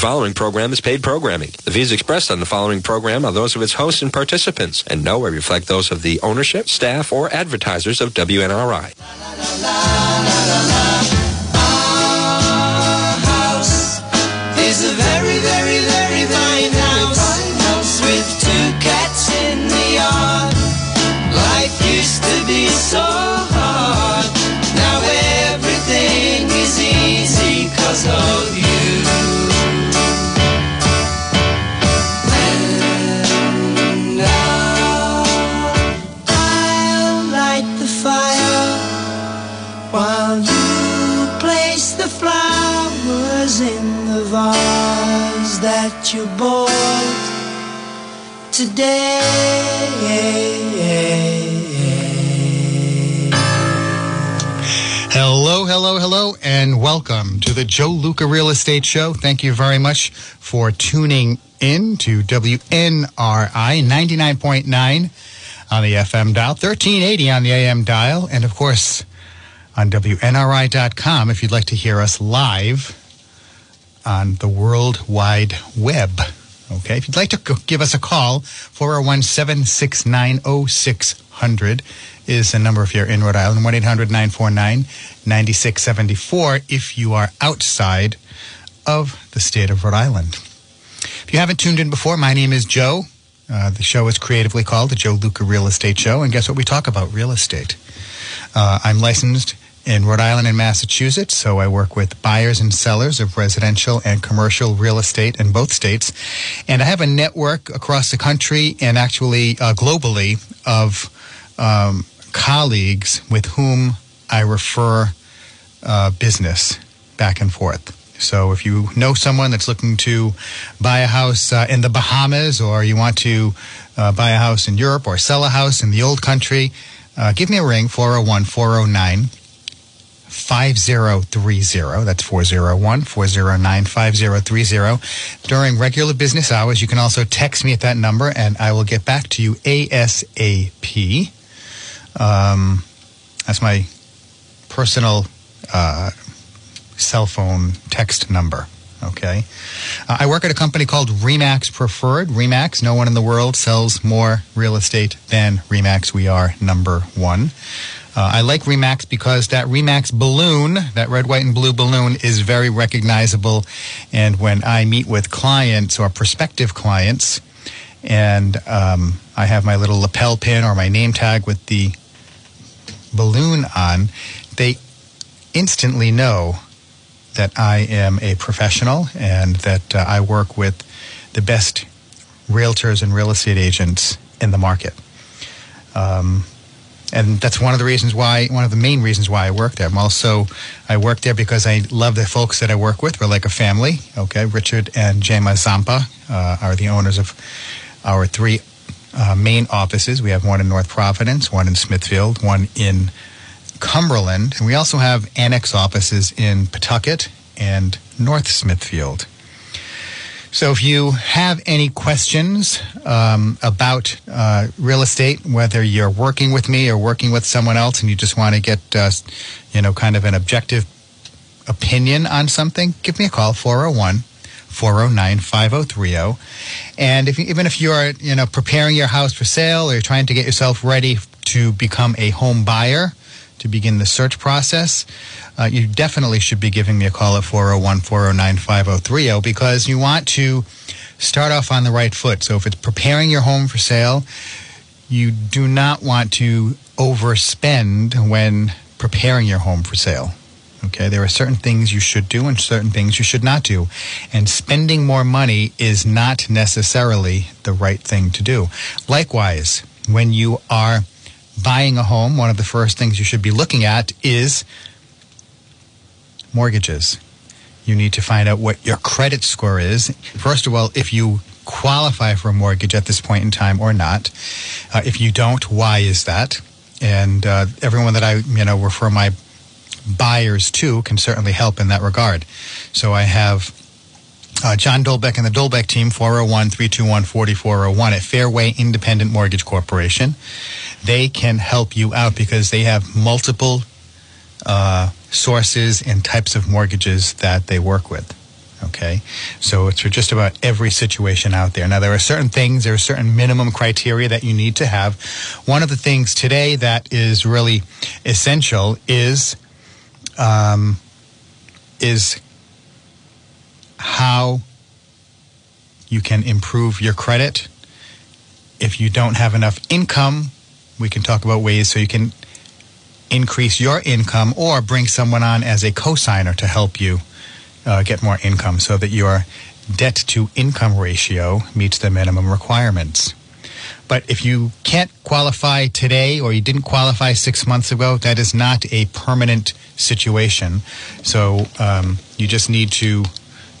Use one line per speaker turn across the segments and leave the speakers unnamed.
following program is paid programming. The views expressed on the following program are those of its hosts and participants, and nowhere reflect those of the ownership, staff, or advertisers of WNRI.
is you bought today.
Hello, hello, hello, and welcome to the Joe Luca Real Estate Show. Thank you very much for tuning in to WNRI 99.9 on the FM dial, 1380 on the AM dial, and of course on WNRI.com if you'd like to hear us live on the World Wide Web. Okay, if you'd like to give us a call, 401 769 0600 is the number if you're in Rhode Island, 1 800 949 9674 if you are outside of the state of Rhode Island. If you haven't tuned in before, my name is Joe. Uh, the show is creatively called the Joe Luca Real Estate Show, and guess what? We talk about real estate. Uh, I'm licensed in Rhode Island and Massachusetts, so I work with buyers and sellers of residential and commercial real estate in both states. And I have a network across the country and actually uh, globally of um, colleagues with whom I refer uh, business back and forth. So if you know someone that's looking to buy a house uh, in the Bahamas or you want to uh, buy a house in Europe or sell a house in the old country, uh, give me a ring, 401 409 5030. That's 401 409 5030. During regular business hours, you can also text me at that number and I will get back to you ASAP. Um, that's my personal uh, cell phone text number. Okay. Uh, I work at a company called Remax Preferred. Remax, no one in the world sells more real estate than Remax. We are number one. Uh, I like Remax because that Remax balloon, that red, white, and blue balloon, is very recognizable. And when I meet with clients or prospective clients, and um, I have my little lapel pin or my name tag with the balloon on, they instantly know that I am a professional and that uh, I work with the best realtors and real estate agents in the market. Um, and that's one of the reasons why, one of the main reasons why I work there. I'm also, I work there because I love the folks that I work with. We're like a family. Okay. Richard and Jema Zampa uh, are the owners of our three uh, main offices. We have one in North Providence, one in Smithfield, one in Cumberland, and we also have annex offices in Pawtucket and North Smithfield. So if you have any questions um, about uh, real estate, whether you're working with me or working with someone else, and you just want to get, uh, you know, kind of an objective opinion on something, give me a call 401 409 5030. And if even if you're, you know, preparing your house for sale or you're trying to get yourself ready to become a home buyer, to begin the search process, uh, you definitely should be giving me a call at 401 409 5030 because you want to start off on the right foot. So if it's preparing your home for sale, you do not want to overspend when preparing your home for sale. Okay, there are certain things you should do and certain things you should not do. And spending more money is not necessarily the right thing to do. Likewise, when you are buying a home, one of the first things you should be looking at is mortgages. You need to find out what your credit score is. First of all, if you qualify for a mortgage at this point in time or not. Uh, if you don't, why is that? And uh, everyone that I you know refer my buyers to can certainly help in that regard. So I have uh, John Dolbeck and the Dolbeck team, 401 321 4401 at Fairway Independent Mortgage Corporation. They can help you out because they have multiple uh, sources and types of mortgages that they work with. Okay, so it's for just about every situation out there. Now, there are certain things, there are certain minimum criteria that you need to have. One of the things today that is really essential is um, is how you can improve your credit. If you don't have enough income, we can talk about ways so you can increase your income or bring someone on as a cosigner to help you uh, get more income so that your debt to income ratio meets the minimum requirements. But if you can't qualify today or you didn't qualify six months ago, that is not a permanent situation. So um, you just need to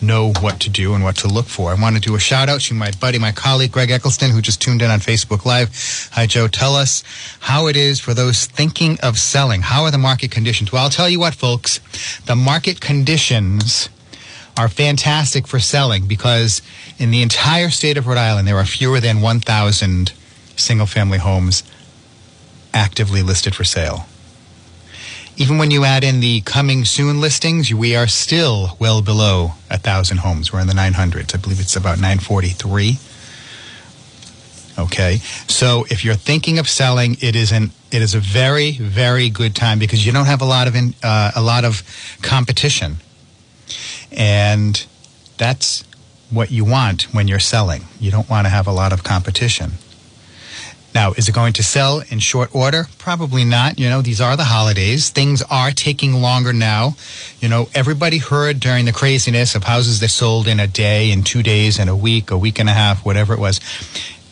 know what to do and what to look for. I want to do a shout out to my buddy, my colleague, Greg Eccleston, who just tuned in on Facebook Live. Hi, Joe. Tell us how it is for those thinking of selling. How are the market conditions? Well, I'll tell you what, folks. The market conditions are fantastic for selling because in the entire state of Rhode Island, there are fewer than 1,000 single family homes actively listed for sale. Even when you add in the coming soon listings, we are still well below a thousand homes. We're in the 900s. I believe it's about 943. Okay, so if you're thinking of selling, it is an it is a very very good time because you don't have a lot of in, uh, a lot of competition, and that's what you want when you're selling. You don't want to have a lot of competition. Now, is it going to sell in short order? Probably not. You know, these are the holidays. Things are taking longer now. You know, everybody heard during the craziness of houses that sold in a day, in two days, in a week, a week and a half, whatever it was.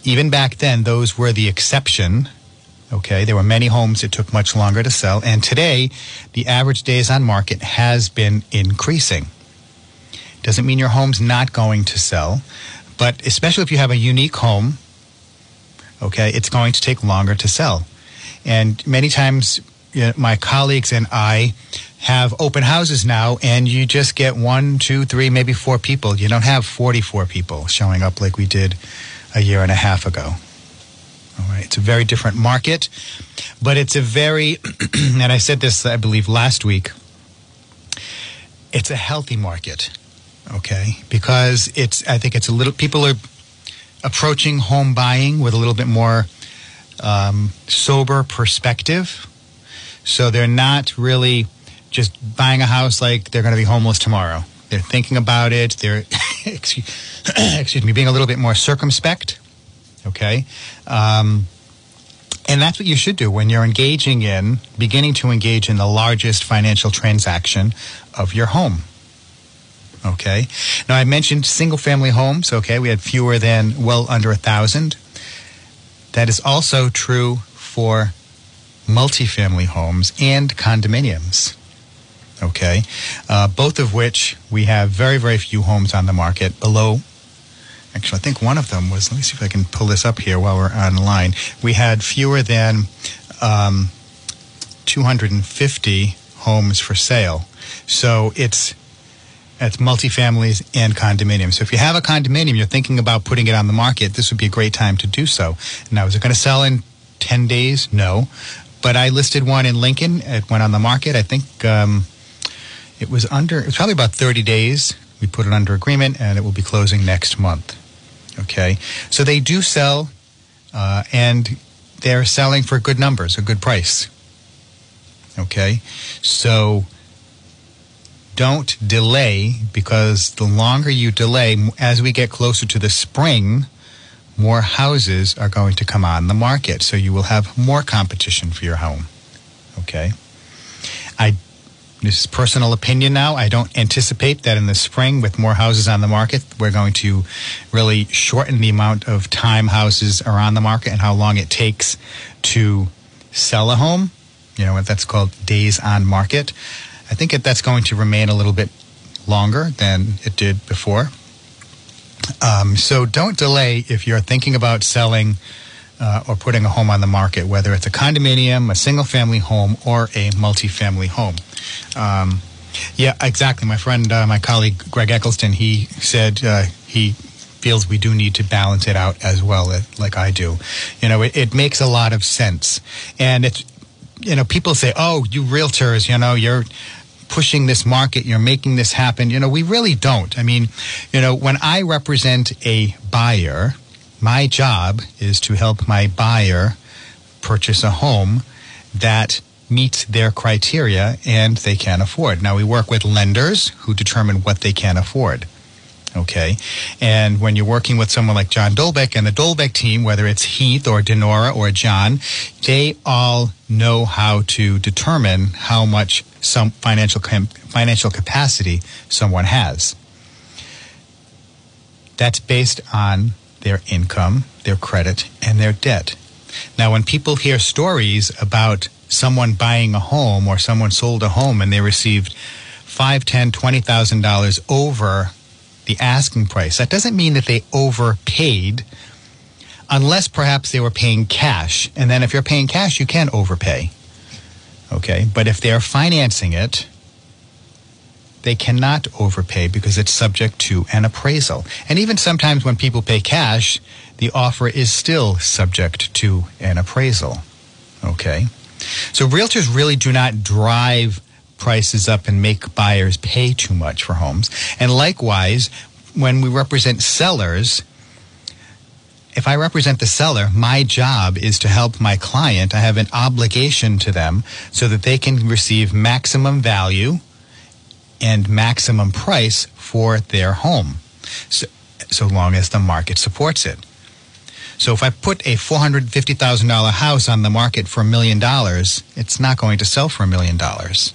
Even back then, those were the exception. Okay, there were many homes that took much longer to sell. And today, the average days on market has been increasing. Doesn't mean your home's not going to sell, but especially if you have a unique home, okay, it's going to take longer to sell. And many times, you know, my colleagues and I have open houses now, and you just get one, two, three, maybe four people. You don't have 44 people showing up like we did a year and a half ago. All right, it's a very different market, but it's a very, and I said this, I believe, last week, it's a healthy market, okay? Because it's, I think it's a little, people are approaching home buying with a little bit more um, sober perspective. So they're not really just buying a house like they're going to be homeless tomorrow. They're thinking about it. They're, excuse, me, being a little bit more circumspect. Okay. Um, and that's what you should do when you're engaging in, beginning to engage in the largest financial transaction of your home. Okay. Now I mentioned single family homes. Okay. We had fewer than well under a thousand. That is also true for multifamily homes and condominiums. Okay. Uh, both of which we have very, very few homes on the market below. Actually, I think one of them was, let me see if I can pull this up here while we're online. We had fewer than um, 250 homes for sale. So it's it's multifamilies and condominiums. So if you have a condominium, you're thinking about putting it on the market, this would be a great time to do so. Now, is it going to sell in 10 days? No. But I listed one in Lincoln. It went on the market. I think um, it was under, it was probably about 30 days. We put it under agreement and it will be closing next month. Okay. So they do sell uh, and they're selling for good numbers, a good price. Okay. So don't delay because the longer you delay, as we get closer to the spring, more houses are going to come on the market. So you will have more competition for your home. Okay. I this is personal opinion now. I don't anticipate that in the spring, with more houses on the market, we're going to really shorten the amount of time houses are on the market and how long it takes to sell a home. You know what that's called days on market. I think that's going to remain a little bit longer than it did before. Um, so don't delay if you're thinking about selling uh, or putting a home on the market, whether it's a condominium, a single family home, or a multifamily home. Um, yeah, exactly. My friend, uh, my colleague Greg Eccleston, he said uh, he feels we do need to balance it out as well, uh, like I do. You know, it, it makes a lot of sense. And it's, you know, people say, oh, you realtors, you know, you're pushing this market, you're making this happen. You know, we really don't. I mean, you know, when I represent a buyer, my job is to help my buyer purchase a home that meets their criteria and they can afford. Now, we work with lenders who determine what they can afford. Okay. And when you're working with someone like John Dolbeck and the Dolbeck team, whether it's Heath or Denora or John, they all know how to determine how much some financial financial capacity someone has. That's based on their income, their credit, and their debt. Now, when people hear stories about someone buying a home or someone sold a home and they received five, ten, twenty thousand dollars over the asking price, that doesn't mean that they overpaid, unless perhaps they were paying cash. And then if you're paying cash, you can overpay. Okay, but if they're financing it, they cannot overpay because it's subject to an appraisal. And even sometimes when people pay cash, the offer is still subject to an appraisal. Okay? So realtors really do not drive prices up and make buyers pay too much for homes. And likewise, when we represent sellers, if I represent the seller, my job is to help my client. I have an obligation to them so that they can receive maximum value and maximum price for their home, so, so long as the market supports it. So if I put a $450,000 house on the market for a million dollars, it's not going to sell for a million dollars.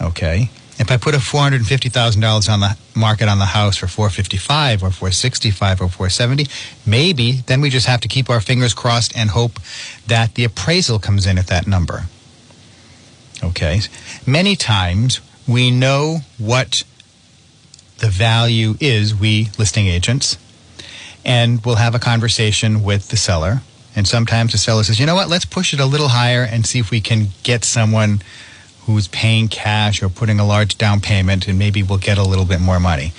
Okay? If I put a $450,000 on the market on the house for 455 or 465 or 470, maybe then we just have to keep our fingers crossed and hope that the appraisal comes in at that number. Okay? Many times we know what the value is, we listing agents, and we'll have a conversation with the seller. And sometimes the seller says, you know what, let's push it a little higher and see if we can get someone who's paying cash or putting a large down payment, and maybe we'll get a little bit more money.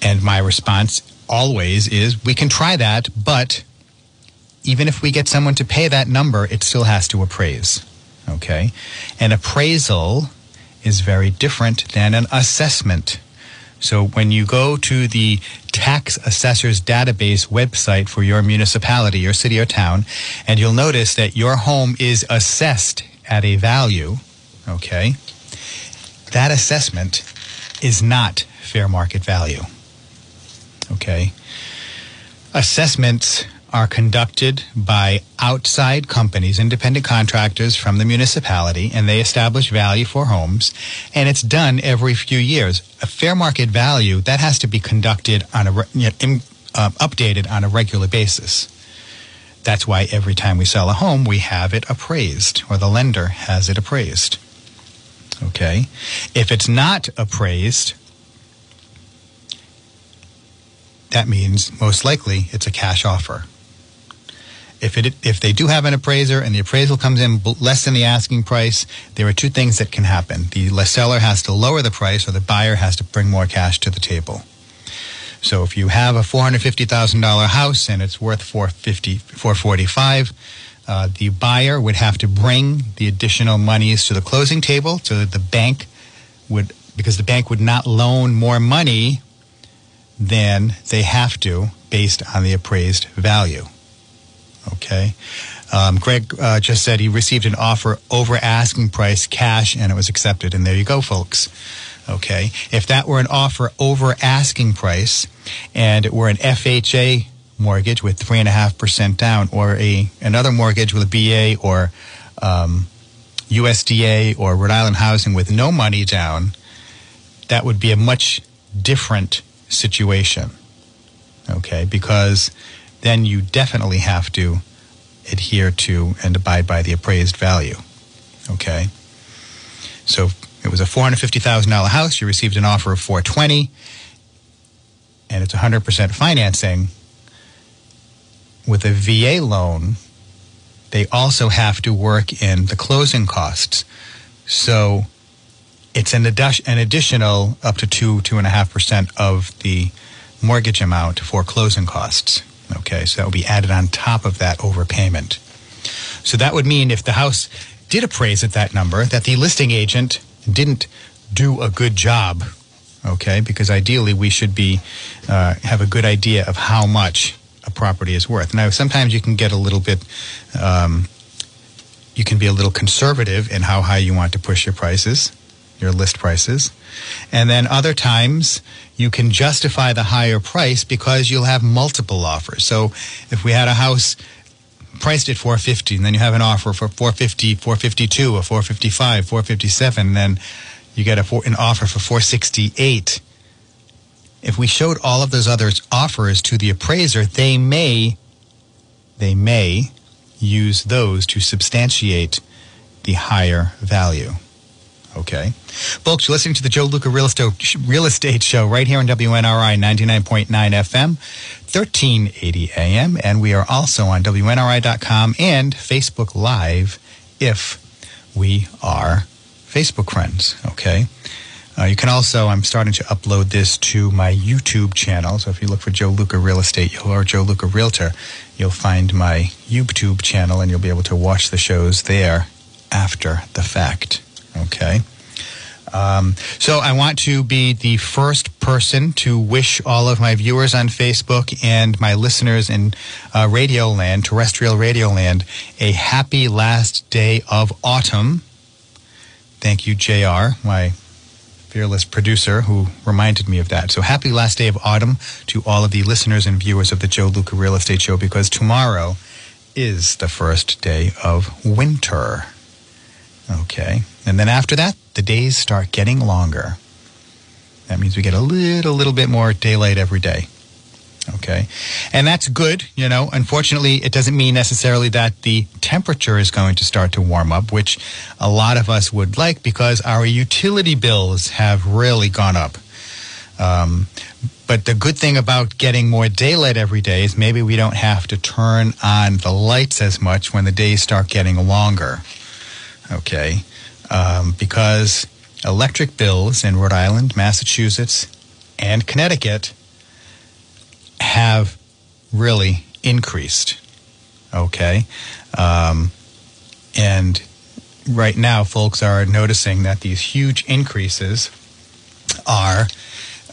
And my response always is, we can try that, but even if we get someone to pay that number, it still has to appraise. Okay? An appraisal is very different than an assessment. So when you go to the tax assessor's database website for your municipality, your city or town, and you'll notice that your home is assessed at a value, okay? That assessment is not fair market value. Okay? Assessments are conducted by outside companies, independent contractors from the municipality, and they establish value for homes. And it's done every few years. A fair market value that has to be conducted on a you know, uh, updated on a regular basis. That's why every time we sell a home, we have it appraised, or the lender has it appraised. Okay, if it's not appraised, that means most likely it's a cash offer if it if they do have an appraiser and the appraisal comes in less than the asking price, there are two things that can happen. The seller has to lower the price, or the buyer has to bring more cash to the table. So if you have a four hundred fifty thousand dollar house and it's worth 450, 445, uh, the buyer would have to bring the additional monies to the closing table, so that the bank would because the bank would not loan more money than they have to based on the appraised value. Okay. Um, Greg uh, just said he received an offer over asking price cash and it was accepted. And there you go, folks. Okay. If that were an offer over asking price and it were an FHA mortgage with 3.5% down or a another mortgage with a VA or um, USDA or Rhode Island Housing with no money down, that would be a much different situation. Okay. Because then you definitely have to adhere to and abide by the appraised value. Okay? So it was a $450,000 house. You received an offer of 420 and it's 100% financing. With a VA loan, they also have to work in the closing costs. So it's an, an additional up to two, two and a half percent of the mortgage amount for closing costs. Okay, so that would be added on top of that overpayment. So that would mean if the house did appraise at that number, that the listing agent didn't do a good job. Okay, because ideally we should be uh, have a good idea of how much a property is worth. Now, sometimes you can get a little bit. Um, you can be a little conservative in how high you want to push your prices, your list prices. And then other times you can justify the higher price because you'll have multiple offers. So if we had a house priced at 450 and then you have an offer for 450, 452 or 455, 457, then you get a an offer for 468. If we showed all of those other offers to the appraiser, they may they may use those to substantiate the higher value. Okay. Folks, you're listening to the Joe Luca Real Estate, Real Estate Show right here on WNRI 99.9 FM, 1380 AM, and we are also on WNRI.com and Facebook Live if we are Facebook friends. Okay. Uh, you can also, I'm starting to upload this to my YouTube channel. So if you look for Joe Luca Real Estate or Joe Luca Realtor, you'll find my YouTube channel and you'll be able to watch the shows there after the fact. Okay. Um, so I want to be the first person to wish all of my viewers on Facebook and my listeners in uh, Radio Land, terrestrial Radio Land, a happy last day of autumn. Thank you, JR, my fearless producer who reminded me of that. So happy last day of autumn to all of the listeners and viewers of the Joe Luca Real Estate Show because tomorrow is the first day of winter. Okay. And then after that, the days start getting longer. That means we get a little, little bit more daylight every day. Okay. And that's good. You know, unfortunately, it doesn't mean necessarily that the temperature is going to start to warm up, which a lot of us would like because our utility bills have really gone up. Um, but the good thing about getting more daylight every day is maybe we don't have to turn on the lights as much when the days start getting longer. Okay. Um, because electric bills in Rhode Island, Massachusetts, and Connecticut have really increased. Okay. Um, and right now, folks are noticing that these huge increases are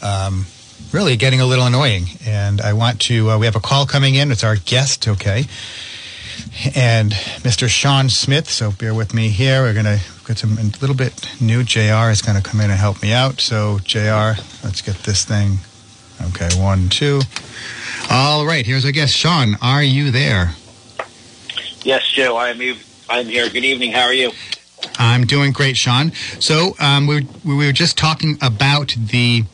um, really getting a little annoying. And I want to, uh, we have a call coming in. It's our guest, okay? And Mr. Sean Smith, so bear with me here. We're going to get some a little bit new. JR is going to come in and help me out. So, JR, let's get this thing. Okay, one, two. All right, here's our guest. Sean, are you there?
Yes, Joe, I am. I'm here. Good evening. How are you?
I'm doing great, Sean. So um, we, were, we were just talking about the,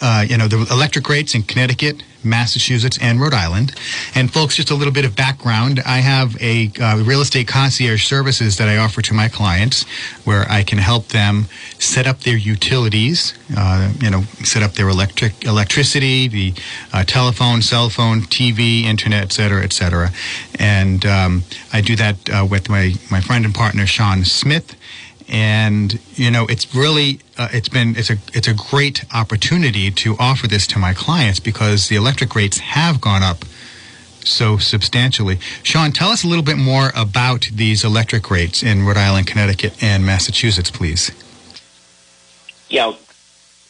uh, you know, the electric rates in Connecticut, Massachusetts, and Rhode Island. And folks, just a little bit of background. I have a uh, real estate concierge services that I offer to my clients, where I can help them set up their utilities, uh, you know, set up their electric electricity, the uh, telephone, cell phone, TV, internet, et cetera, et cetera. And um, I do that uh, with my my friend and partner Sean Smith and you know it's really uh, it's been it's a it's a great opportunity to offer this to my clients because the electric rates have gone up so substantially. Sean, tell us a little bit more about these electric rates in Rhode Island, Connecticut, and Massachusetts, please.
Yeah,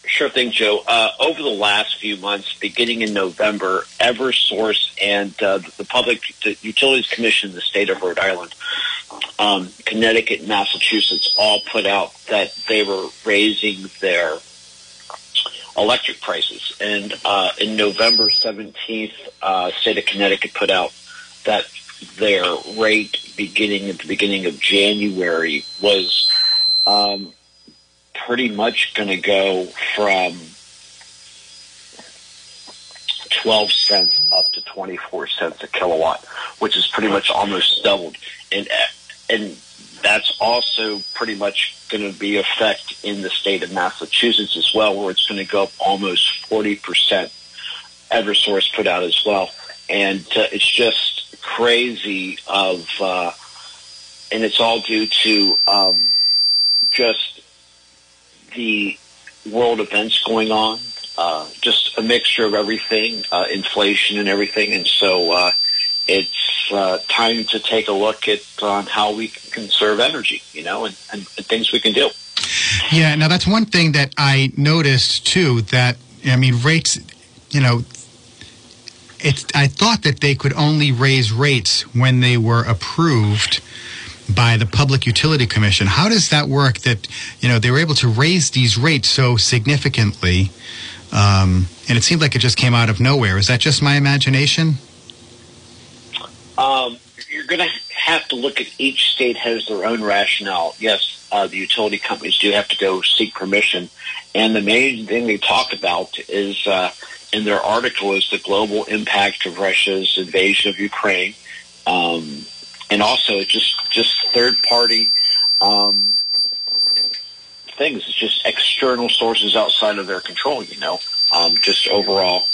sure thing, Joe. Uh, over the last few months, beginning in November, Eversource and uh, the Public Utilities Commission in the state of Rhode Island um, Connecticut and Massachusetts all put out that they were raising their electric prices. And uh, in November 17th, uh, state of Connecticut put out that their rate beginning at the beginning of January was um, pretty much going to go from 12 cents up to 24 cents a kilowatt, which is pretty much almost doubled. And and that's also pretty much going to be effect in the state of Massachusetts as well, where it's going to go up almost 40%. Eversource put out as well. And uh, it's just crazy of, uh, and it's all due to um, just the world events going on, uh, just a mixture of everything, uh, inflation and everything. And so, uh, it's uh, time to take a look at on how we can conserve energy, you know, and, and, and things we can do.
Yeah, now that's one thing that I noticed too. That I mean, rates. You know, it's. I thought that they could only raise rates when they were approved by the Public Utility Commission. How does that work? That you know they were able to raise these rates so significantly, um, and it seemed like it just came out of nowhere. Is that just my imagination?
Um, you're going to have to look at each state has their own rationale. Yes, uh, the utility companies do have to go seek permission, and the main thing they talk about is uh, in their article is the global impact of Russia's invasion of Ukraine, um, and also just just third party um, things. It's just external sources outside of their control. You know, um, just overall.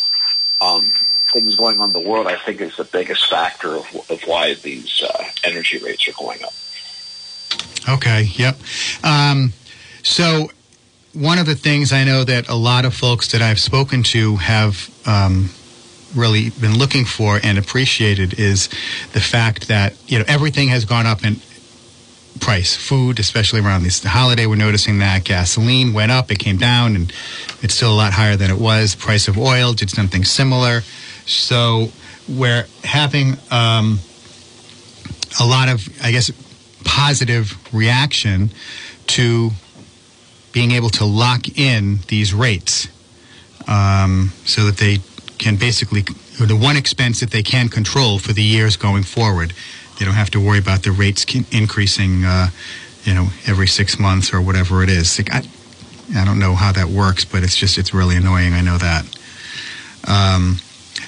Things going on in the world, I think, is the biggest factor of, of why these uh, energy rates are going up.
Okay. Yep. Um, so one of the things I know that a lot of folks that I've spoken to have um, really been looking for and appreciated is the fact that you know everything has gone up in price. Food, especially around this holiday, we're noticing that gasoline went up, it came down, and it's still a lot higher than it was. Price of oil did something similar. So we're having um, a lot of, I guess, positive reaction to being able to lock in these rates um, so that they can basically, the one expense that they can control for the years going forward. They don't have to worry about the rates increasing, uh, you know, every six months or whatever it is. I, I don't know how that works, but it's just, it's really annoying. I know that. Um,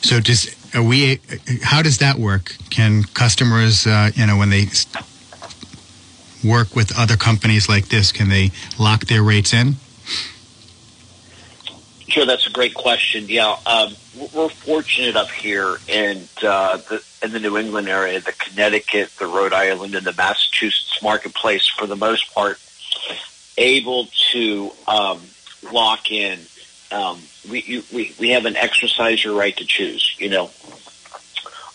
so does are we? How does that work? Can customers, uh, you know, when they work with other companies like this, can they lock their rates in?
Sure, that's a great question. Yeah, um, we're fortunate up here in uh, the in the New England area, the Connecticut, the Rhode Island, and the Massachusetts marketplace, for the most part, able to um, lock in um, we, you, we we have an exercise your right to choose. You know,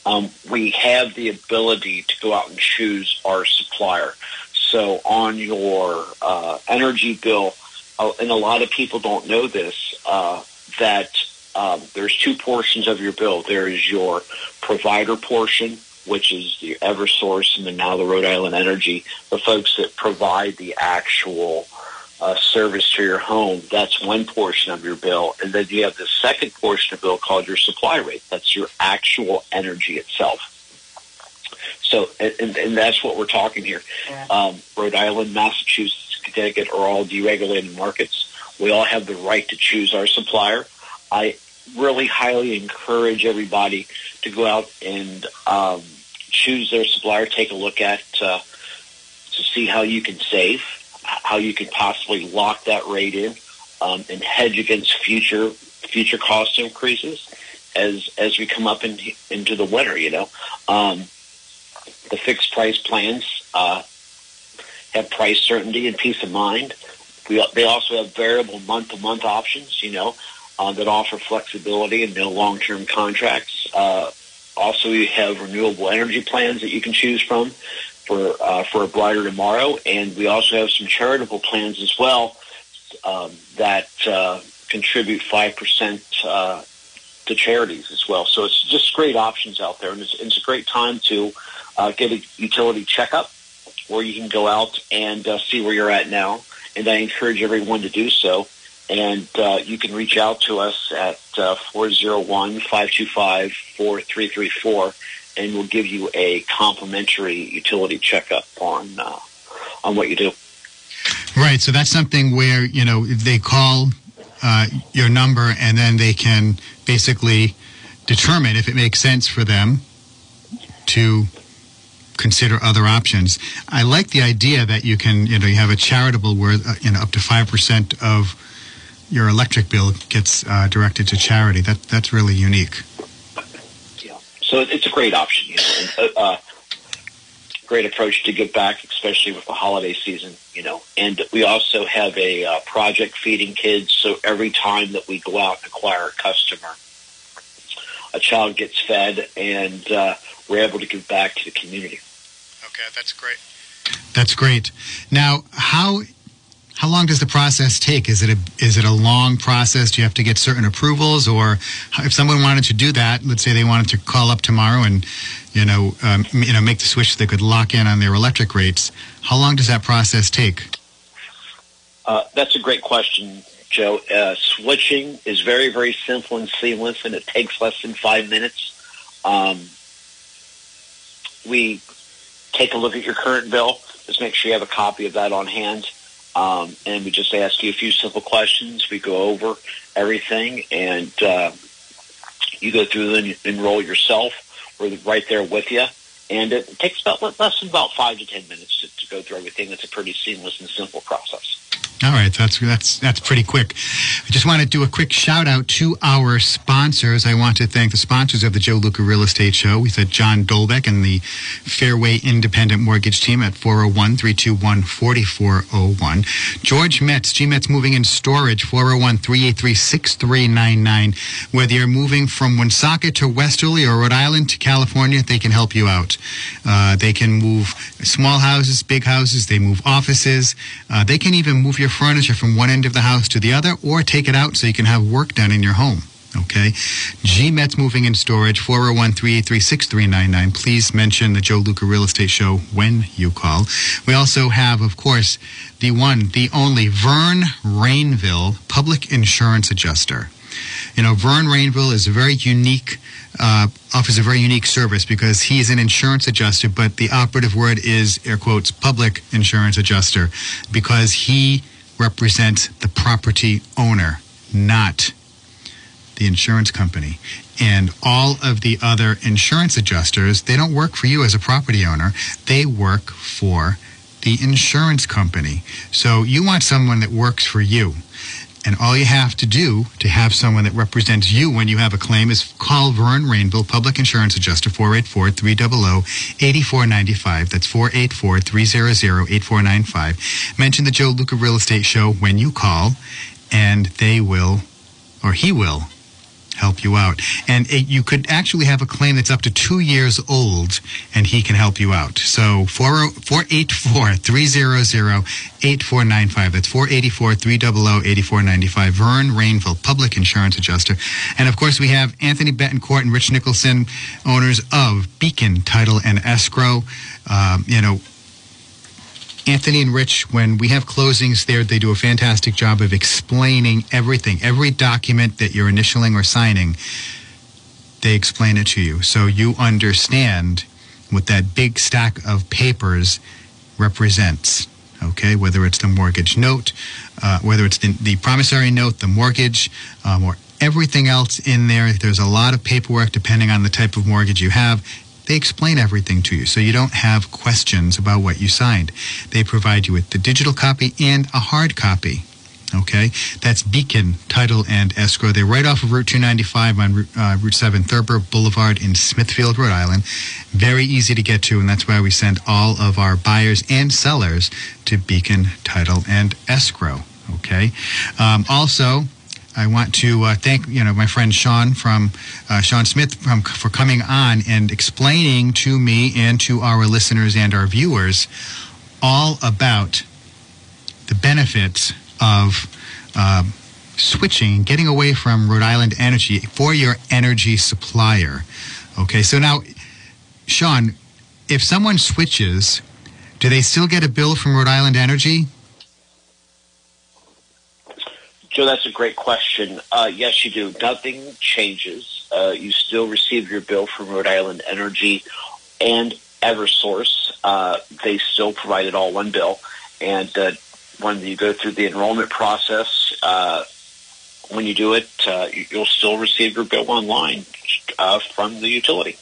um, we have the ability to go out and choose our supplier. So on your uh, energy bill, uh, and a lot of people don't know this, uh, that um, there's two portions of your bill. There is your provider portion, which is the Eversource and then now the Rhode Island Energy, the folks that provide the actual uh, service to your home, that's one portion of your bill. And then you have the second portion of the bill called your supply rate. That's your actual energy itself. So, and, and that's what we're talking here. Um, Rhode Island, Massachusetts, Connecticut are all deregulated markets. We all have the right to choose our supplier. I really highly encourage everybody to go out and um, choose their supplier, take a look at uh, to see how you can save how you could possibly lock that rate in um, and hedge against future future cost increases as as we come up in, into the winter. You know, um, the fixed price plans uh, have price certainty and peace of mind. We, they also have variable month to month options. You know, uh, that offer flexibility and no long term contracts. Uh, also, you have renewable energy plans that you can choose from for uh, for a brighter tomorrow, and we also have some charitable plans as well um, that uh, contribute five percent uh, to charities as well. So it's just great options out there, and it's, it's a great time to uh, get a utility checkup, where you can go out and uh, see where you're at now. And I encourage everyone to do so. And uh, you can reach out to us at 401 525 4334 and we'll give you a complimentary utility checkup on uh, on what you do.
Right. So that's something where you know they call uh, your number and then they can basically determine if it makes sense for them to consider other options. I like the idea that you can you know you have a charitable where uh, you know up to five percent of your electric bill gets uh, directed to charity. That that's really unique.
So it's a great option, you know, and, uh, uh, great approach to give back, especially with the holiday season, you know. And we also have a uh, project feeding kids. So every time that we go out and acquire a customer, a child gets fed, and uh, we're able to give back to the community.
Okay, that's great. That's great. Now, how How long does the process take? Is it a is it a long process? Do you have to get certain approvals, or if someone wanted to do that, let's say they wanted to call up tomorrow and you know um, you know make the switch so they could lock in on their electric rates. How long does that process take?
Uh, that's a great question, Joe. Uh, switching is very very simple and seamless, and it takes less than five minutes. Um, we take a look at your current bill. Just make sure you have a copy of that on hand. Um, and we just ask you a few simple questions. We go over everything, and uh, you go through and enroll yourself. We're right there with you, and it takes about less than about five to ten minutes to, to go through everything. It's a pretty seamless and simple process.
All right, that's that's that's pretty quick. I just want to do a quick shout out to our sponsors. I want to thank the sponsors of the Joe Luca Real Estate Show. We said John Dolbeck and the Fairway Independent Mortgage Team at 401-321-4401. George Metz, G Metz Moving and Storage, 401-383-6399. Whether you're moving from Woonsocket to Westerly or Rhode Island to California, they can help you out. Uh, they can move small houses, big houses. They move offices. Uh, they can even move your furniture from one end of the house to the other or take it out so you can have work done in your home. Okay. G Metz Moving and Storage, 401 383 6399. Please mention the Joe Luca Real Estate Show when you call. We also have, of course, the one, the only Vern Rainville Public Insurance Adjuster. You know, Vern Rainville is a very unique, uh, offers a very unique service because he is an insurance adjuster, but the operative word is, air quotes, public insurance adjuster because he represents the property owner, not the insurance company. And all of the other insurance adjusters, they don't work for you as a property owner. They work for the insurance company. So you want someone that works for you. And all you have to do to have someone that represents you when you have a claim is call Vern Rainville, Public Insurance Adjuster, 484-300-8495. That's 484-300-8495. Mention the Joe Luca Real Estate Show when you call, and they will, or he will, help you out. And it, you could actually have a claim that's up to two years old, and he can help you out. So 484-300-8495. That's 484-300-8495. Vern Rainville, Public Insurance Adjuster. And of course, we have Anthony Betancourt and Rich Nicholson, owners of Beacon Title and Escrow. Um, you know, Anthony and Rich, when we have closings there, they do a fantastic job of explaining everything. Every document that you're initialing or signing, they explain it to you. So you understand what that big stack of papers represents. Okay, whether it's the mortgage note, uh, whether it's the, the, promissory note, the mortgage, um, or everything else in there. There's a lot of paperwork depending on the type of mortgage you have. They explain everything to you so you don't have questions about what you signed. They provide you with the digital copy and a hard copy. Okay, that's Beacon Title and Escrow. They're right off of Route 295 on uh, Route 7 Thurber Boulevard in Smithfield, Rhode Island. Very easy to get to, and that's why we send all of our buyers and sellers to Beacon Title and Escrow. Okay, um, also I want to uh, thank you know my friend Sean from uh, Sean Smith from, for coming on and explaining to me and to our listeners and our viewers all about the benefits of uh, switching, getting away from Rhode Island Energy for your energy supplier. Okay, so now, Sean, if someone switches, do they still get a bill from Rhode Island Energy?
Joe, that's a great question. Uh, yes, you do. Nothing changes. Uh, you still receive your bill from Rhode Island Energy and Eversource. Uh, they still provide it all one bill. And uh, when you go through the enrollment process, uh, when you do it, uh, you'll still receive your bill online from the utility.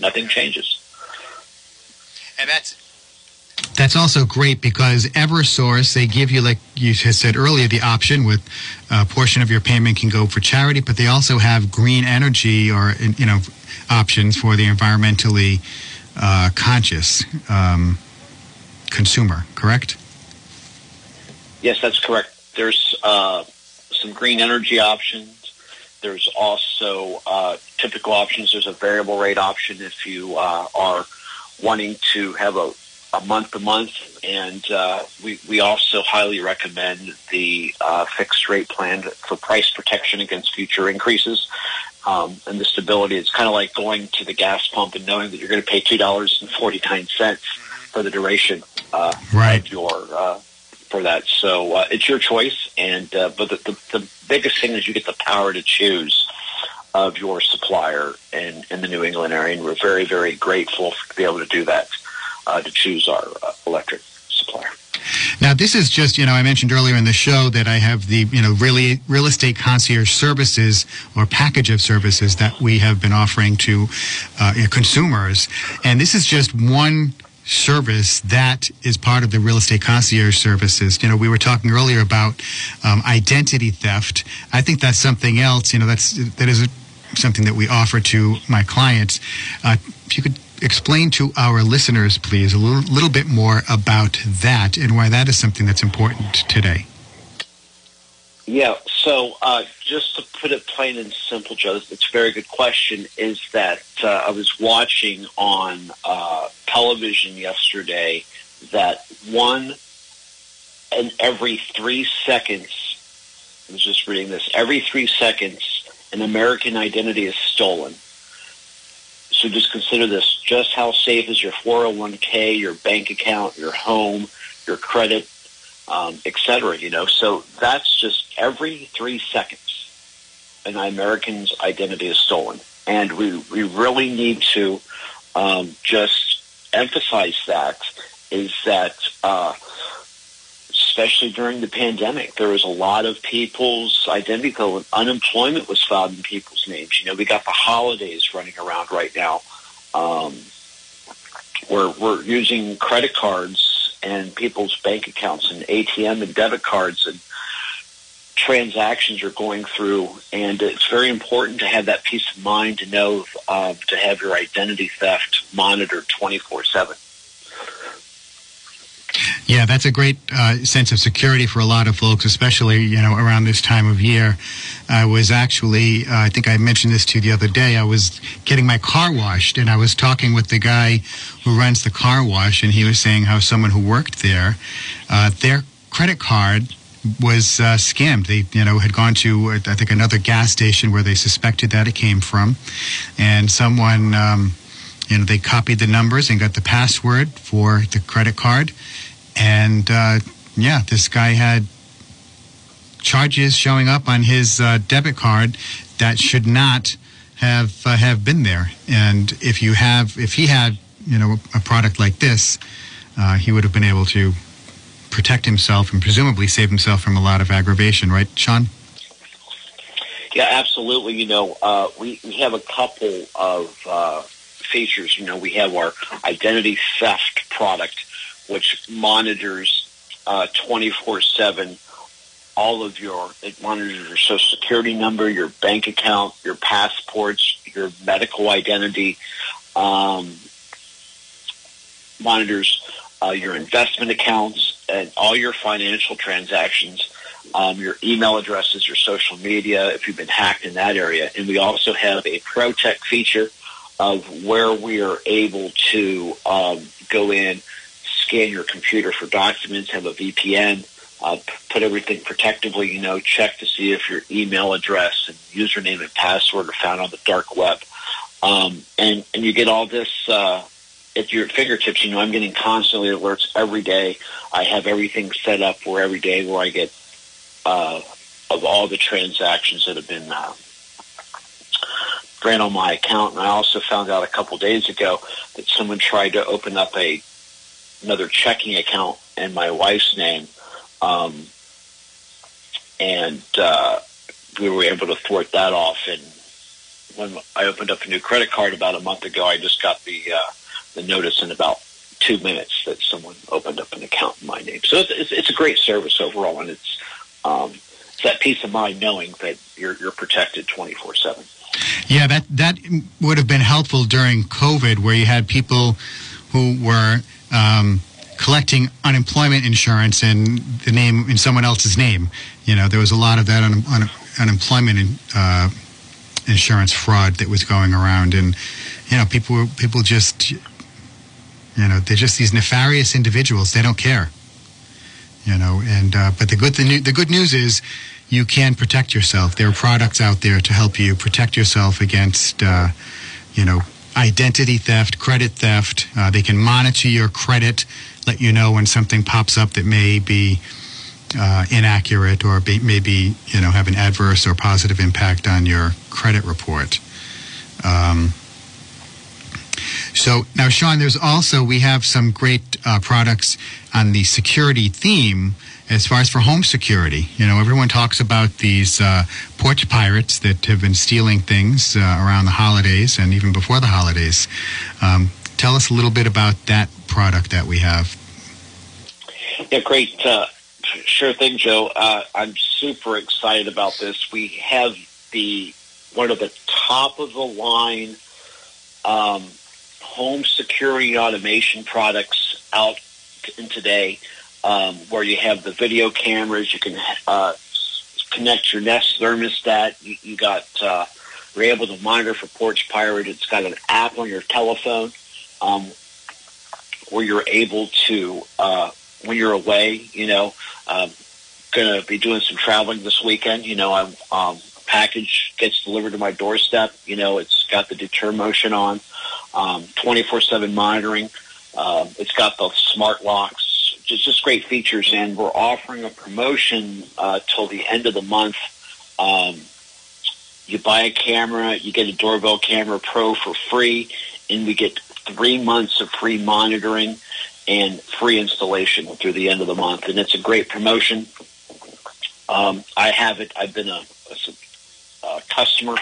Nothing changes.
And that's that's also great because Eversource, they give you, like you had said earlier, the option with a portion of your payment can go for charity, but they also have green energy or, you know, options for the environmentally uh, conscious um, consumer, correct?
Yes, that's correct. There's uh, some green energy options. There's also uh, typical options. There's a variable rate option if you uh, are wanting to have a month to month, and uh, we we also highly recommend the uh, fixed rate plan for price protection against future increases. Um, and the stability, it's kind of like going to the gas pump and knowing that you're going to pay two dollars and forty nine cents for the duration uh,
Right.
of your uh, for that. So uh, it's your choice, and uh, but the, the the biggest thing is you get the power to choose of your supplier in, in the New England area, and we're very, very grateful to be able to do that, to choose our uh, electric supplier.
Now, this is just, you know, I mentioned earlier in the show that I have the, you know, really real estate concierge services or package of services that we have been offering to uh, consumers. And this is just one service that is part of the real estate concierge services. You know, we were talking earlier about um, identity theft. I think that's something else, you know, that's, that is something that we offer to my clients. Uh, if you could explain to our listeners, please, a little, little bit more about that and why that is something that's important today.
Yeah, so uh, just to put it plain and simple, Joe, it's a very good question. Is that uh, I was watching on uh, television yesterday that one and every three seconds, I was just reading this, every three seconds, an American identity is stolen. So just consider this, just how safe is your 401k, your bank account, your home, your credit, um, et cetera, you know. So that's just every three seconds an American's identity is stolen. And we, we really need to um, just emphasize that is that uh, especially during the pandemic, there was a lot of people's identity code. Unemployment was filed in people's names. You know, we got the holidays running around right now. Um, we're, we're using credit cards and people's bank accounts and ATM and debit cards and transactions are going through. And it's very important to have that peace of mind to know uh, to have your identity theft monitored 24 7.
Yeah, that's a great uh, sense of security for a lot of folks, especially you know around this time of year. I was actually, uh, I think I mentioned this to you the other day. I was getting my car washed, and I was talking with the guy who runs the car wash, and he was saying how someone who worked there, uh, their credit card was uh, scammed. They, you know, had gone to uh, I think another gas station where they suspected that it came from, and someone. Um, you know, they copied the numbers and got the password for the credit card. And uh, yeah, this guy had charges showing up on his uh, debit card that should not have uh, have been there. And if you have, if he had, you know, a product like this, uh, he would have been able to protect himself and presumably save himself from a lot of aggravation, right, Sean?
Yeah, absolutely. You know, uh, we, we have a couple of uh, features. You know, we have our identity theft product, which monitors twenty four seven all of your it monitors your social security number, your bank account, your passports, your medical identity, um, monitors uh, your investment accounts and all your financial transactions, um, your email addresses, your social media, if you've been hacked in that area. And we also have a ProTech feature of where we are able to um, go in, scan your computer for documents, have a VPN, uh, put everything protectively, you know, check to see if your email address and username and password are found on the dark web. Um, and, and you get all this uh, at your fingertips. You know, I'm getting constantly alerts every day. I have everything set up where every day where I get uh, of all the transactions that have been uh, ran on my account. And I also found out a couple days ago that someone tried to open up a another checking account in my wife's name, um, and uh, we were able to thwart that off. And when I opened up a new credit card about a month ago, I just got the uh, the notice in about two minutes that someone opened up an account in my name. So it's, it's, a great service overall, and it's um, it's that peace of mind knowing that you're you're protected twenty four seven.
Yeah, that that would have been helpful during COVID, where you had people who were um, collecting unemployment insurance in the name in someone else's name. You know, there was a lot of that un, un, unemployment in, uh, insurance fraud that was going around, and you know, people people just You know, they're just these nefarious individuals. They don't care. You know, and uh, but the good the, new, the good news is you can protect yourself. There are products out there to help you protect yourself against, uh, you know, identity theft, credit theft. Uh, they can monitor your credit, let you know when something pops up that may be uh, inaccurate or be, maybe you know have an adverse or positive impact on your credit report. Um, so now, Sean, there's also we have some great uh, products on the security theme as far as for home security. You know, everyone talks about these uh, porch pirates that have been stealing things uh, around the holidays and even before the holidays. Um, tell us a little bit about that product that we have.
Yeah, great. Uh, sure thing, Joe. Uh, I'm super excited about this. We have the one of the top of the line um, home security automation products out in today, um, where you have the video cameras. You can uh, connect your Nest thermostat. You, you got uh, you're able to monitor for porch pirate. It's got an app on your telephone um, where you're able to uh, when you're away. You know, um, going to be doing some traveling this weekend. You know, I'm um, package gets delivered to my doorstep. You know, it's got the deter motion on um, 24/7 monitoring. Uh, it's got the smart locks, just just great features, and we're offering a promotion uh, till the end of the month. Um, you buy a camera, you get a doorbell camera pro for free, and we get three months of free monitoring and free installation through the end of the month. And it's a great promotion. Um, I have it. I've been a, a, a customer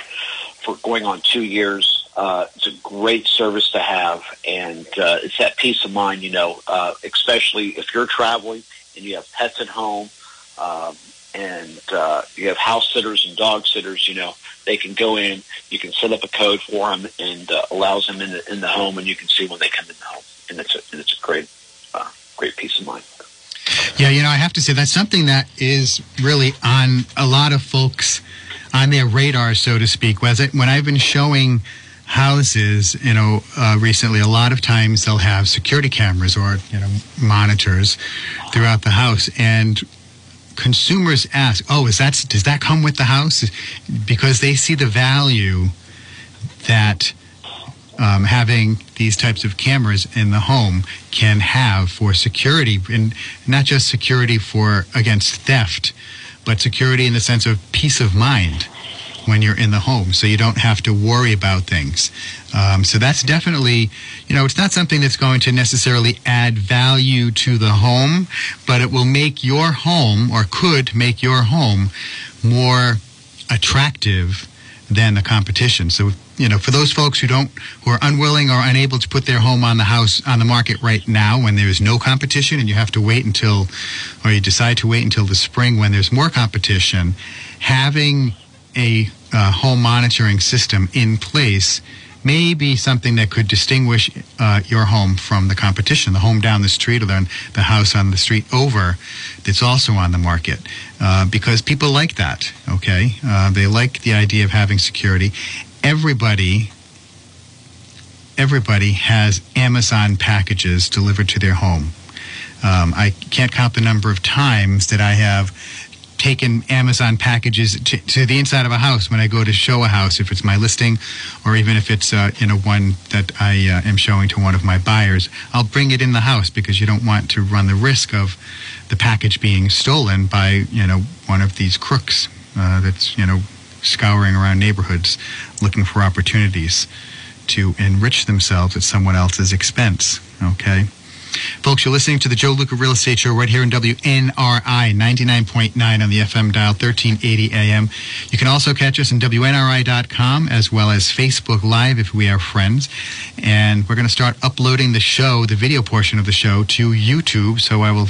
for going on two years. Uh, it's a great service to have, and uh, it's that peace of mind, you know, uh, especially if you're traveling and you have pets at home, um, and uh, you have house sitters and dog sitters. You know, they can go in, you can set up a code for them, and uh, allows them in the in the home, and you can see when they come in the home, and it's a and it's a great uh, great peace of mind.
Yeah, you know, I have to say that's something that is really on a lot of folks on their radar, so to speak. When I've been showing houses, you know, uh, recently, a lot of times they'll have security cameras or, you know, monitors throughout the house. And consumers ask, oh, is that, does that come with the house? Because they see the value that um, having these types of cameras in the home can have for security, and not just security for against theft, but security in the sense of peace of mind when you're in the home, so you don't have to worry about things. Um, so that's definitely, you know, it's not something that's going to necessarily add value to the home, but it will make your home, or could make your home, more attractive than the competition. So, you know, for those folks who don't, who are unwilling or unable to put their home on the house on the market right now when there is no competition, and you have to wait until, or you decide to wait until the spring when there's more competition, having a uh, home monitoring system in place may be something that could distinguish uh, your home from the competition, the home down the street or the, the house on the street over that's also on the market. Uh, because people like that, okay? Uh, they like the idea of having security. Everybody, everybody has Amazon packages delivered to their home. Um, I can't count the number of times that I have taken Amazon packages to, to, the inside of a house when I go to show a house, if it's my listing or even if it's uh, you know one that I uh, am showing to one of my buyers. I'll bring it in the house because you don't want to run the risk of the package being stolen by you know one of these crooks uh, that's you know scouring around neighborhoods looking for opportunities to enrich themselves at someone else's expense. Okay. Folks, you're listening to the Joe Luca Real Estate Show right here in WNRI 99.9 on the FM dial, 1380 AM. You can also catch us on WNRI.com as well as Facebook Live if we are friends. And we're going to start uploading the show, the video portion of the show, to YouTube. So I will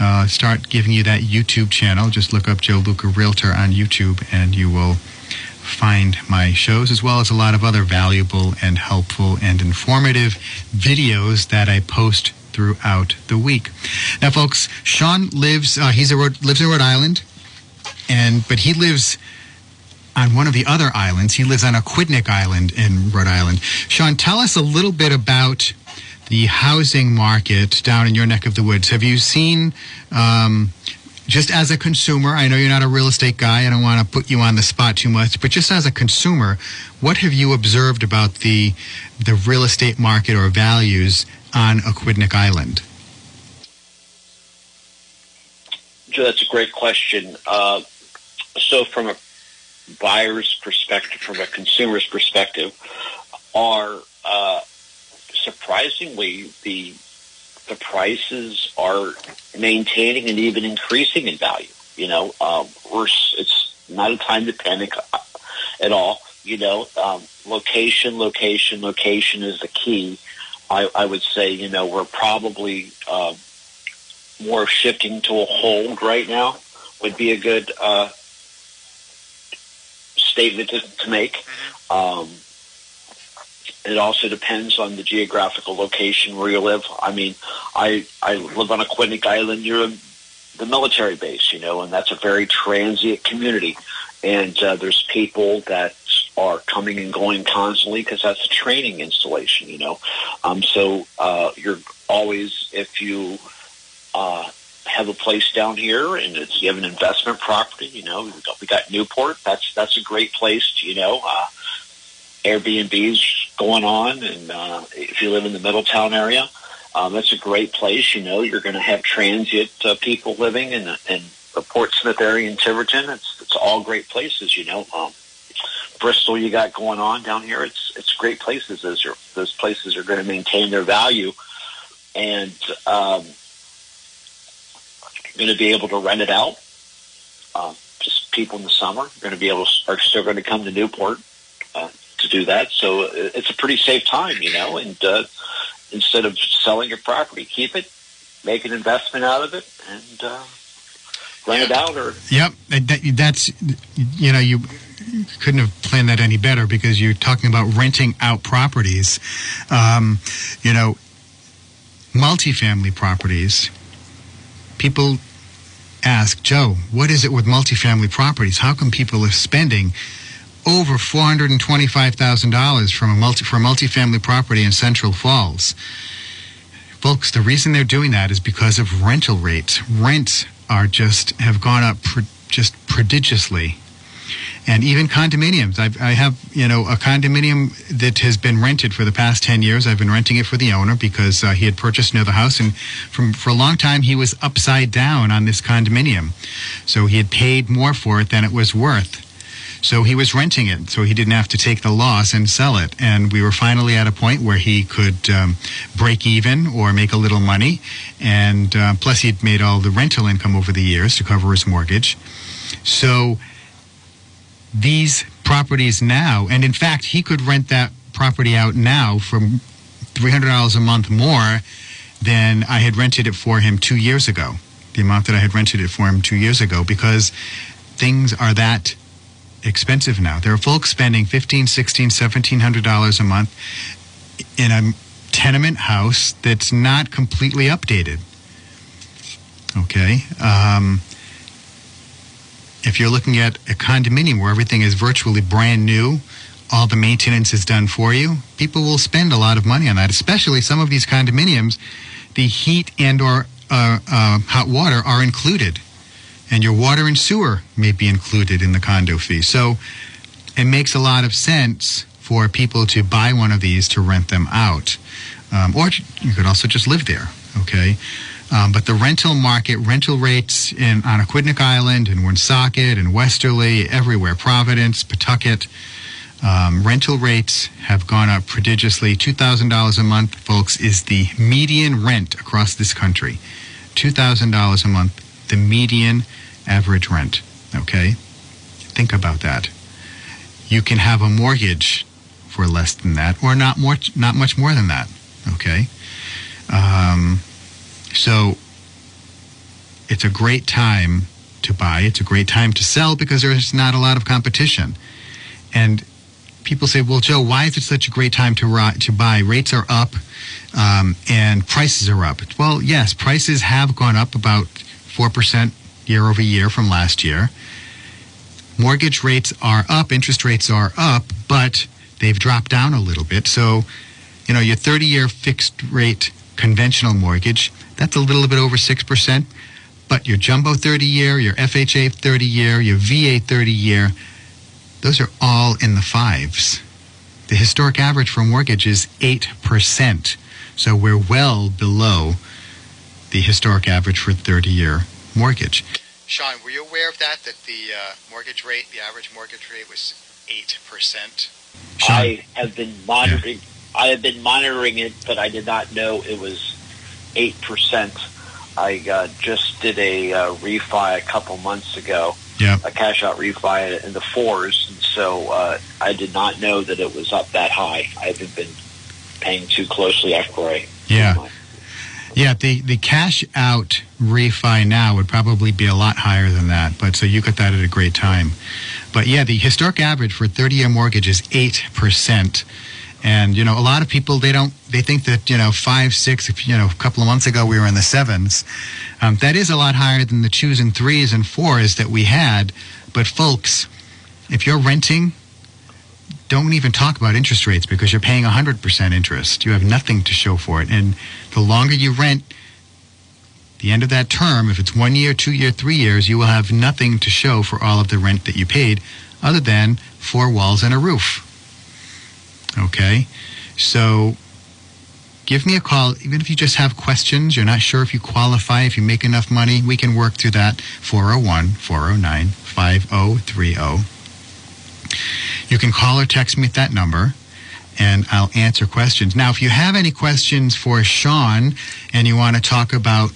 uh, start giving you that YouTube channel. Just look up Joe Luca Realtor on YouTube and you will find my shows as well as a lot of other valuable and helpful and informative videos that I post throughout the week. Now, folks, Sean lives uh, he's a Rhode, lives in Rhode Island, and but he lives on one of the other islands. He lives on Aquidneck Island in Rhode Island. Sean, tell us a little bit about the housing market down in your neck of the woods. Have you seen, um, just as a consumer, I know you're not a real estate guy, I don't want to put you on the spot too much, but just as a consumer, what have you observed about the, the real estate market or values on Aquidneck Island?
Joe, that's a great question. Uh, so, from a buyer's perspective, from a consumer's perspective, are uh, surprisingly the the prices are maintaining and even increasing in value. You know, um, we're it's not a time to panic at all. You know, um, location, location, location is the key. I, I would say, you know, we're probably uh, more shifting to a hold right now would be a good uh, statement to, to make. Um, it also depends on the geographical location where you live. I mean, I I live on Aquidneck Island near the military base, you know, and that's a very transient community. And uh, there's people that are coming and going constantly because that's a training installation, you know. Um, so uh, you're always, if you uh, have a place down here and it's, you have an investment property, you know, we got, we got Newport. That's that's a great place, to, you know. Uh, Airbnb's going on, and uh, if you live in the Middletown area, um, that's a great place. You know, you're going to have transient uh, people living in, in the Portsmouth area in Tiverton. It's it's all great places. You know, um, Bristol, you got going on down here. It's it's great places. Those are those places are going to maintain their value, and um, going to be able to rent it out. Uh, just people in the summer going to be able to, are still going to come to Newport uh, to do that. So it's a pretty safe time, you know. And uh, instead of selling your property, keep it, make an investment out of it, and uh, rent it out. Or
yep, that, that's you know you couldn't have planned that any better because you're talking about renting out properties. Um, you know, multifamily properties. People ask Joe, what is it with multifamily properties? How come people are spending over four hundred and twenty-five thousand dollars from a multi for a multifamily property in Central Falls? Folks, the reason they're doing that is because of rental rates. Rents are just have gone up just prodigiously and even condominiums. I've, I have, you know, a condominium that has been rented for the past 10 years. I've been renting it for the owner because uh, he had purchased another house. And from, for a long time, he was upside down on this condominium. So he had paid more for it than it was worth. So he was renting it, so he didn't have to take the loss and sell it. And we were finally at a point where he could um, break even or make a little money. And uh, plus, he'd made all the rental income over the years to cover his mortgage. So these properties now, and in fact, he could rent that property out now for $300 a month more than I had rented it for him two years ago. The amount that I had rented it for him two years ago because things are that expensive now. There are folks spending $1,500, $1,600, $1,700 a month in a tenement house that's not completely updated. Okay. Um, if you're looking at a condominium where everything is virtually brand new, all the maintenance is done for you, people will spend a lot of money on that. Especially some of these condominiums, the heat and or uh, uh, hot water are included, and your water and sewer may be included in the condo fee. So it makes a lot of sense for people to buy one of these to rent them out, um, or you could also just live there. Okay. Um, but the rental market, rental rates in on Aquidneck Island and Woonsocket and Westerly, everywhere, Providence, Pawtucket, um, rental rates have gone up prodigiously. $2,000 a month, folks, is the median rent across this country. $2,000 a month, the median average rent. Okay? Think about that. You can have a mortgage for less than that, or not more, not much more than that. Okay? Um, so it's a great time to buy. It's a great time to sell because there's not a lot of competition. And people say, "Well, Joe, why is it such a great time to ri- to buy? Rates are up, um, and prices are up." Well, yes, prices have gone up about four percent year over year from last year. Mortgage rates are up, interest rates are up, but they've dropped down a little bit. So you know, your 30 year fixed rate conventional mortgage, that's a little bit over 6%. But your jumbo 30 year, your FHA 30 year, your VA 30 year, those are all in the fives. The historic average for a mortgage is 8%. So we're well below the historic average for 30 year mortgage. Sean, were you aware of that? That the uh, mortgage rate, the average mortgage rate was 8%? Sean?
I have been monitoring. I have been monitoring it, but I did not know it was eight percent. I uh, just did a uh, refi a couple months ago,
Yeah.
a cash out refi in the fours, and so uh, I did not know that it was up that high. I haven't been paying too closely after I.
Yeah. Yeah, the, the cash out refi now would probably be a lot higher than that, but so you got that at a great time. But yeah, the historic average for 30 year mortgage is 8%. And, you know, a lot of people, they don't, they think that, you know, five, six, you know, a couple of months ago we were in the sevens. Um, that is a lot higher than the twos and threes and fours that we had. But folks, if you're renting, don't even talk about interest rates because you're paying 100% interest. You have nothing to show for it. And the longer you rent, the end of that term, if it's one year, two year, three years, you will have nothing to show for all of the rent that you paid other than four walls and a roof. Okay? So give me a call. Even if you just have questions, you're not sure if you qualify, if you make enough money, we can work through that. 401 409 5030. You can call or text me at that number and I'll answer questions. Now, if you have any questions for Sean and you want to talk about,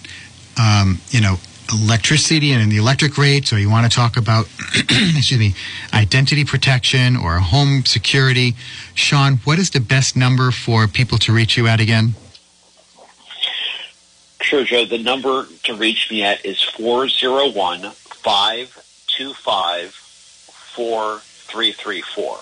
um, you know, electricity and in the electric rates, or you want to talk about, excuse me, identity protection or home security, Sean, what is the best number for people to reach you at again?
Sure, Joe. The number to reach me at is 401 525 4334.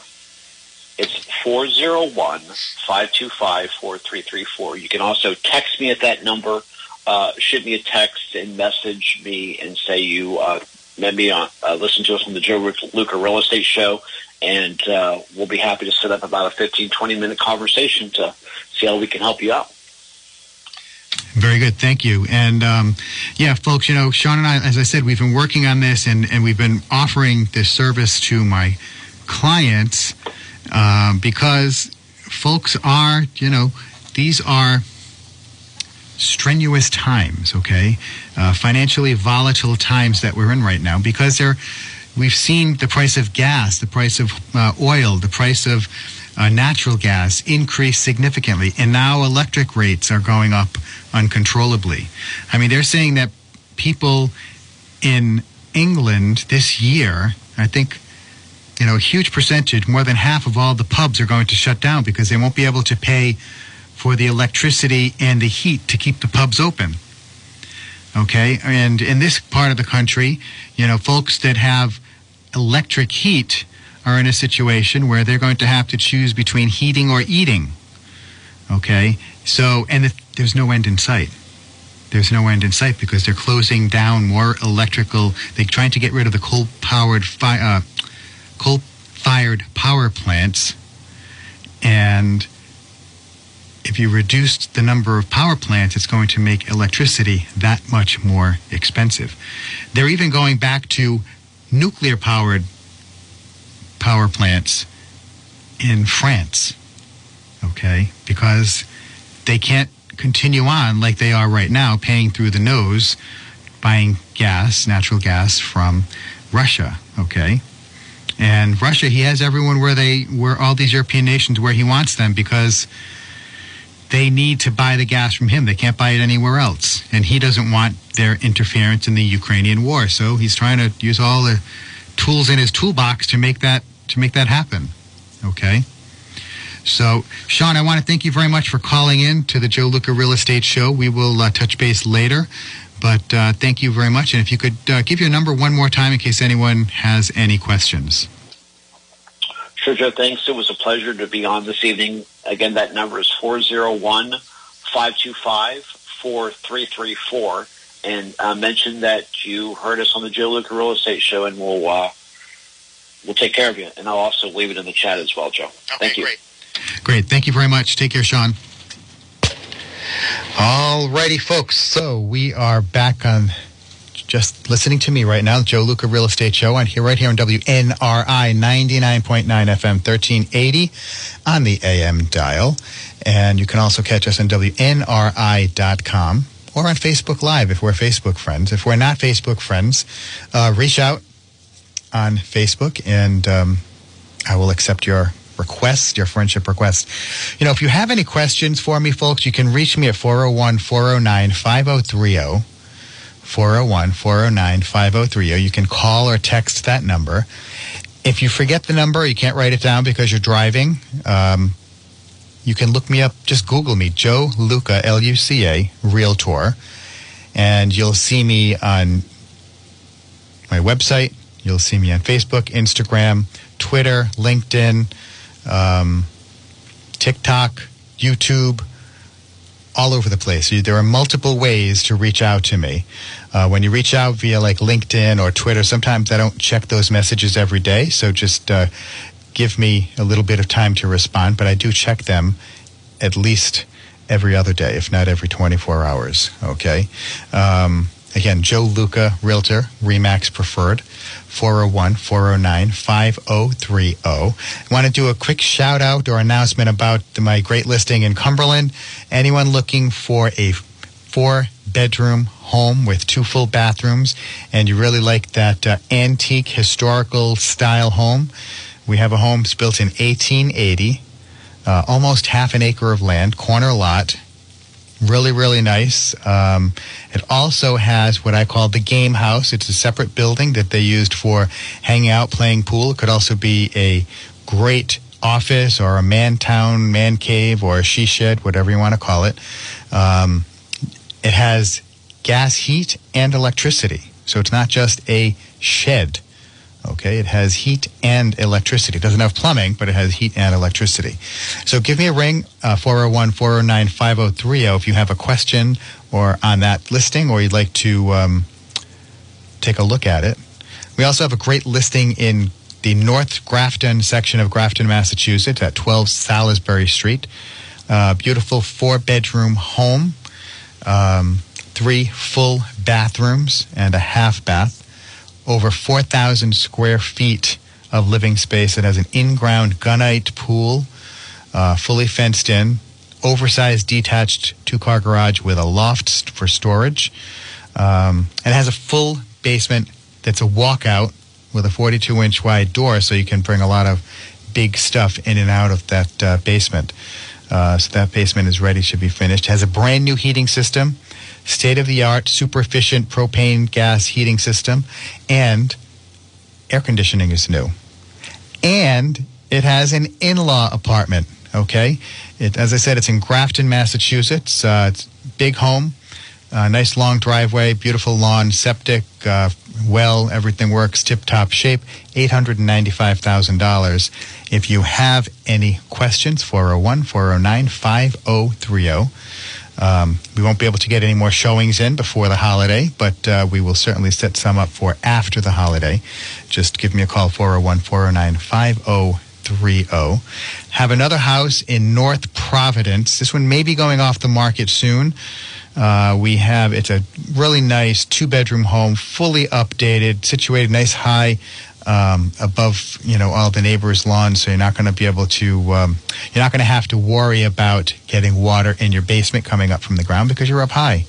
It's 401 525 4334. You can also text me at that number, uh, shoot me a text and message me and say you uh, met me on, uh, listen to us on the Joe Luca Real Estate Show, and uh, we'll be happy to set up about a 15, 20 minute conversation to see how we can help you out.
Very good, thank you. And um, yeah, folks, you know, Sean and I, as I said, we've been working on this, and, and we've been offering this service to my clients um, because folks are, you know, these are strenuous times, okay, uh, financially volatile times that we're in right now because they're. We've seen the price of gas, the price of uh, oil, the price of uh, natural gas increase significantly, and now electric rates are going up uncontrollably. I mean, they're saying that people in England this year, I think, you know, a huge percentage, more than half of all the pubs are going to shut down because they won't be able to pay for the electricity and the heat to keep the pubs open. Okay, and in this part of the country, you know, folks that have electric heat are in a situation where they're going to have to choose between heating or eating. Okay, so and the, there's no end in sight. There's no end in sight because they're closing down more electrical. They're trying to get rid of the coal-powered, fi- uh, coal-fired power plants, and if you reduce the number of power plants, it's going to make electricity that much more expensive. They're even going back to nuclear powered power plants in France, okay, because they can't continue on like they are right now, paying through the nose, buying gas, natural gas from Russia, okay? And Russia, he has everyone where they, where all these European nations where he wants them because they need to buy the gas from him. They can't buy it anywhere else. And he doesn't want their interference in the Ukrainian war. So he's trying to use all the tools in his toolbox to make that to make that happen. Okay? So, Sean, I want to thank you very much for calling in to the Joe Luca Real Estate Show. We will uh, touch base later, but uh, thank you very much. And if you could uh, give your number one more time in case anyone has any questions.
Sure, Joe. Thanks. It was a pleasure to be on this evening. Again, that number is 401 525 4334. And uh, mention that you heard us on the Joe Luca Real Estate Show, and we'll, uh, we'll take care of you. And I'll also leave it in the chat as well, Joe. Thank you.
great. Great. Thank you very much. Take care, Sean. All righty, folks. So we are back on just listening to me right now, Joe Luca Real Estate Show on here, right here on WNRI 99.9 FM 1380 on the AM dial. And you can also catch us on WNRI.com or on Facebook Live if we're Facebook friends. If we're not Facebook friends, uh, reach out on Facebook and um, I will accept your requests, your friendship requests. You know, if you have any questions for me, folks, you can reach me at 401 409 5030. 401 409 5030. You can call or text that number. If you forget the number, you can't write it down because you're driving. Um, you can look me up. Just Google me, Joe Luca, L U C A, Realtor, and you'll see me on my website. You'll see me on Facebook, Instagram, Twitter, LinkedIn, um, TikTok, YouTube, all over the place. There are multiple ways to reach out to me. Uh, when you reach out via like LinkedIn or Twitter, sometimes I don't check those messages every day. So just uh, give me a little bit of time to respond, but I do check them at least every other day, if not every 24 hours. Okay. Um, again, Joe Luca, Realtor, Remax Preferred. 401 409 5030. I want to do a quick shout out or announcement about my great listing in Cumberland. Anyone looking for a four bedroom home with two full bathrooms and you really like that uh, antique historical style home, we have a home built in 1880, uh, almost half an acre of land, corner lot really really nice. Um, it also has what i call the game house. It's a separate building that they used for hanging out playing pool. It could also be a great office or a man town man cave or a she shed whatever you want to call it. Um, it has gas heat and electricity. So it's not just a shed Okay, it has heat and electricity. It doesn't have plumbing, but it has heat and electricity. So give me a ring, uh, 401 409 5030, if you have a question or on that listing or you'd like to um, take a look at it. We also have a great listing in the North Grafton section of Grafton, Massachusetts at 12 Salisbury Street. Uh, beautiful four bedroom home, um, three full bathrooms, and a half bath over 4,000 square feet of living space. It has an in-ground gunite pool, uh, fully fenced in, oversized detached two-car garage with a loft for storage, um, it has a full basement that's a walkout with a 42-inch wide door, so you can bring a lot of big stuff in and out of that uh, basement. Uh, so that basement is ready to be finished. Has a brand new heating system state of the art, super efficient propane gas heating system, and air conditioning is new. And it has an in law apartment. Okay, it, as I said, it's in Grafton, Massachusetts. Uh, it's big home, uh, nice long driveway, beautiful lawn, septic, uh, well, everything works, tip top shape. Eight hundred and ninety five thousand dollars. If you have any questions, 401 409 5030. Um, we won't be able to get any more showings in before the holiday, but uh, we will certainly set some up for after the holiday. Just give me a call, 401 409 5030. Have another house in North Providence. This one may be going off the market soon. Uh, we have, it's a really nice two bedroom home, fully updated, situated nice high um, above you know all the neighbors' lawns, so you're not going to be able to um, you're not going to have to worry about getting water in your basement coming up from the ground because you're up high,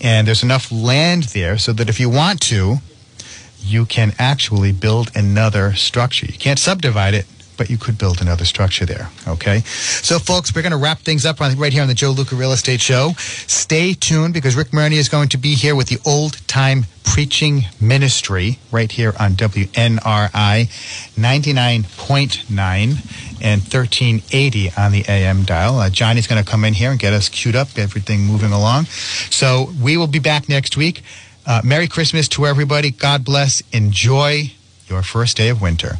and there's enough land there so that if you want to, you can actually build another structure. You can't subdivide it, but you could build another structure there. Okay. So, folks, we're going to wrap things up right here on the Joe Luca Real Estate Show. Stay tuned because Rick Maroney is going to be here with the old time preaching ministry right here on WNRI 99.9 and 1380 on the AM dial. Uh, Johnny's going to come in here and get us queued up, everything moving along. So, we will be back next week. Uh, Merry Christmas to everybody. God bless. Enjoy your first day of winter.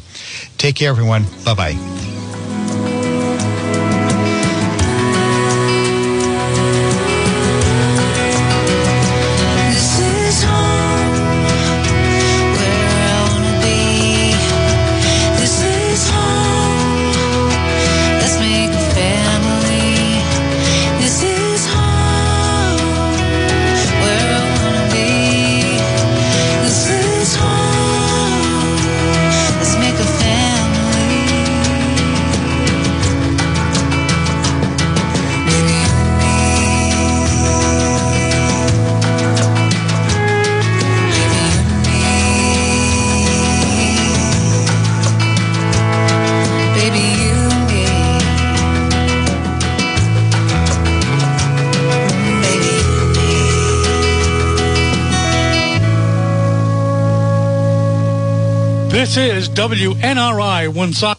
Take care, everyone. Bye bye.
This is WNRI Woonsocket.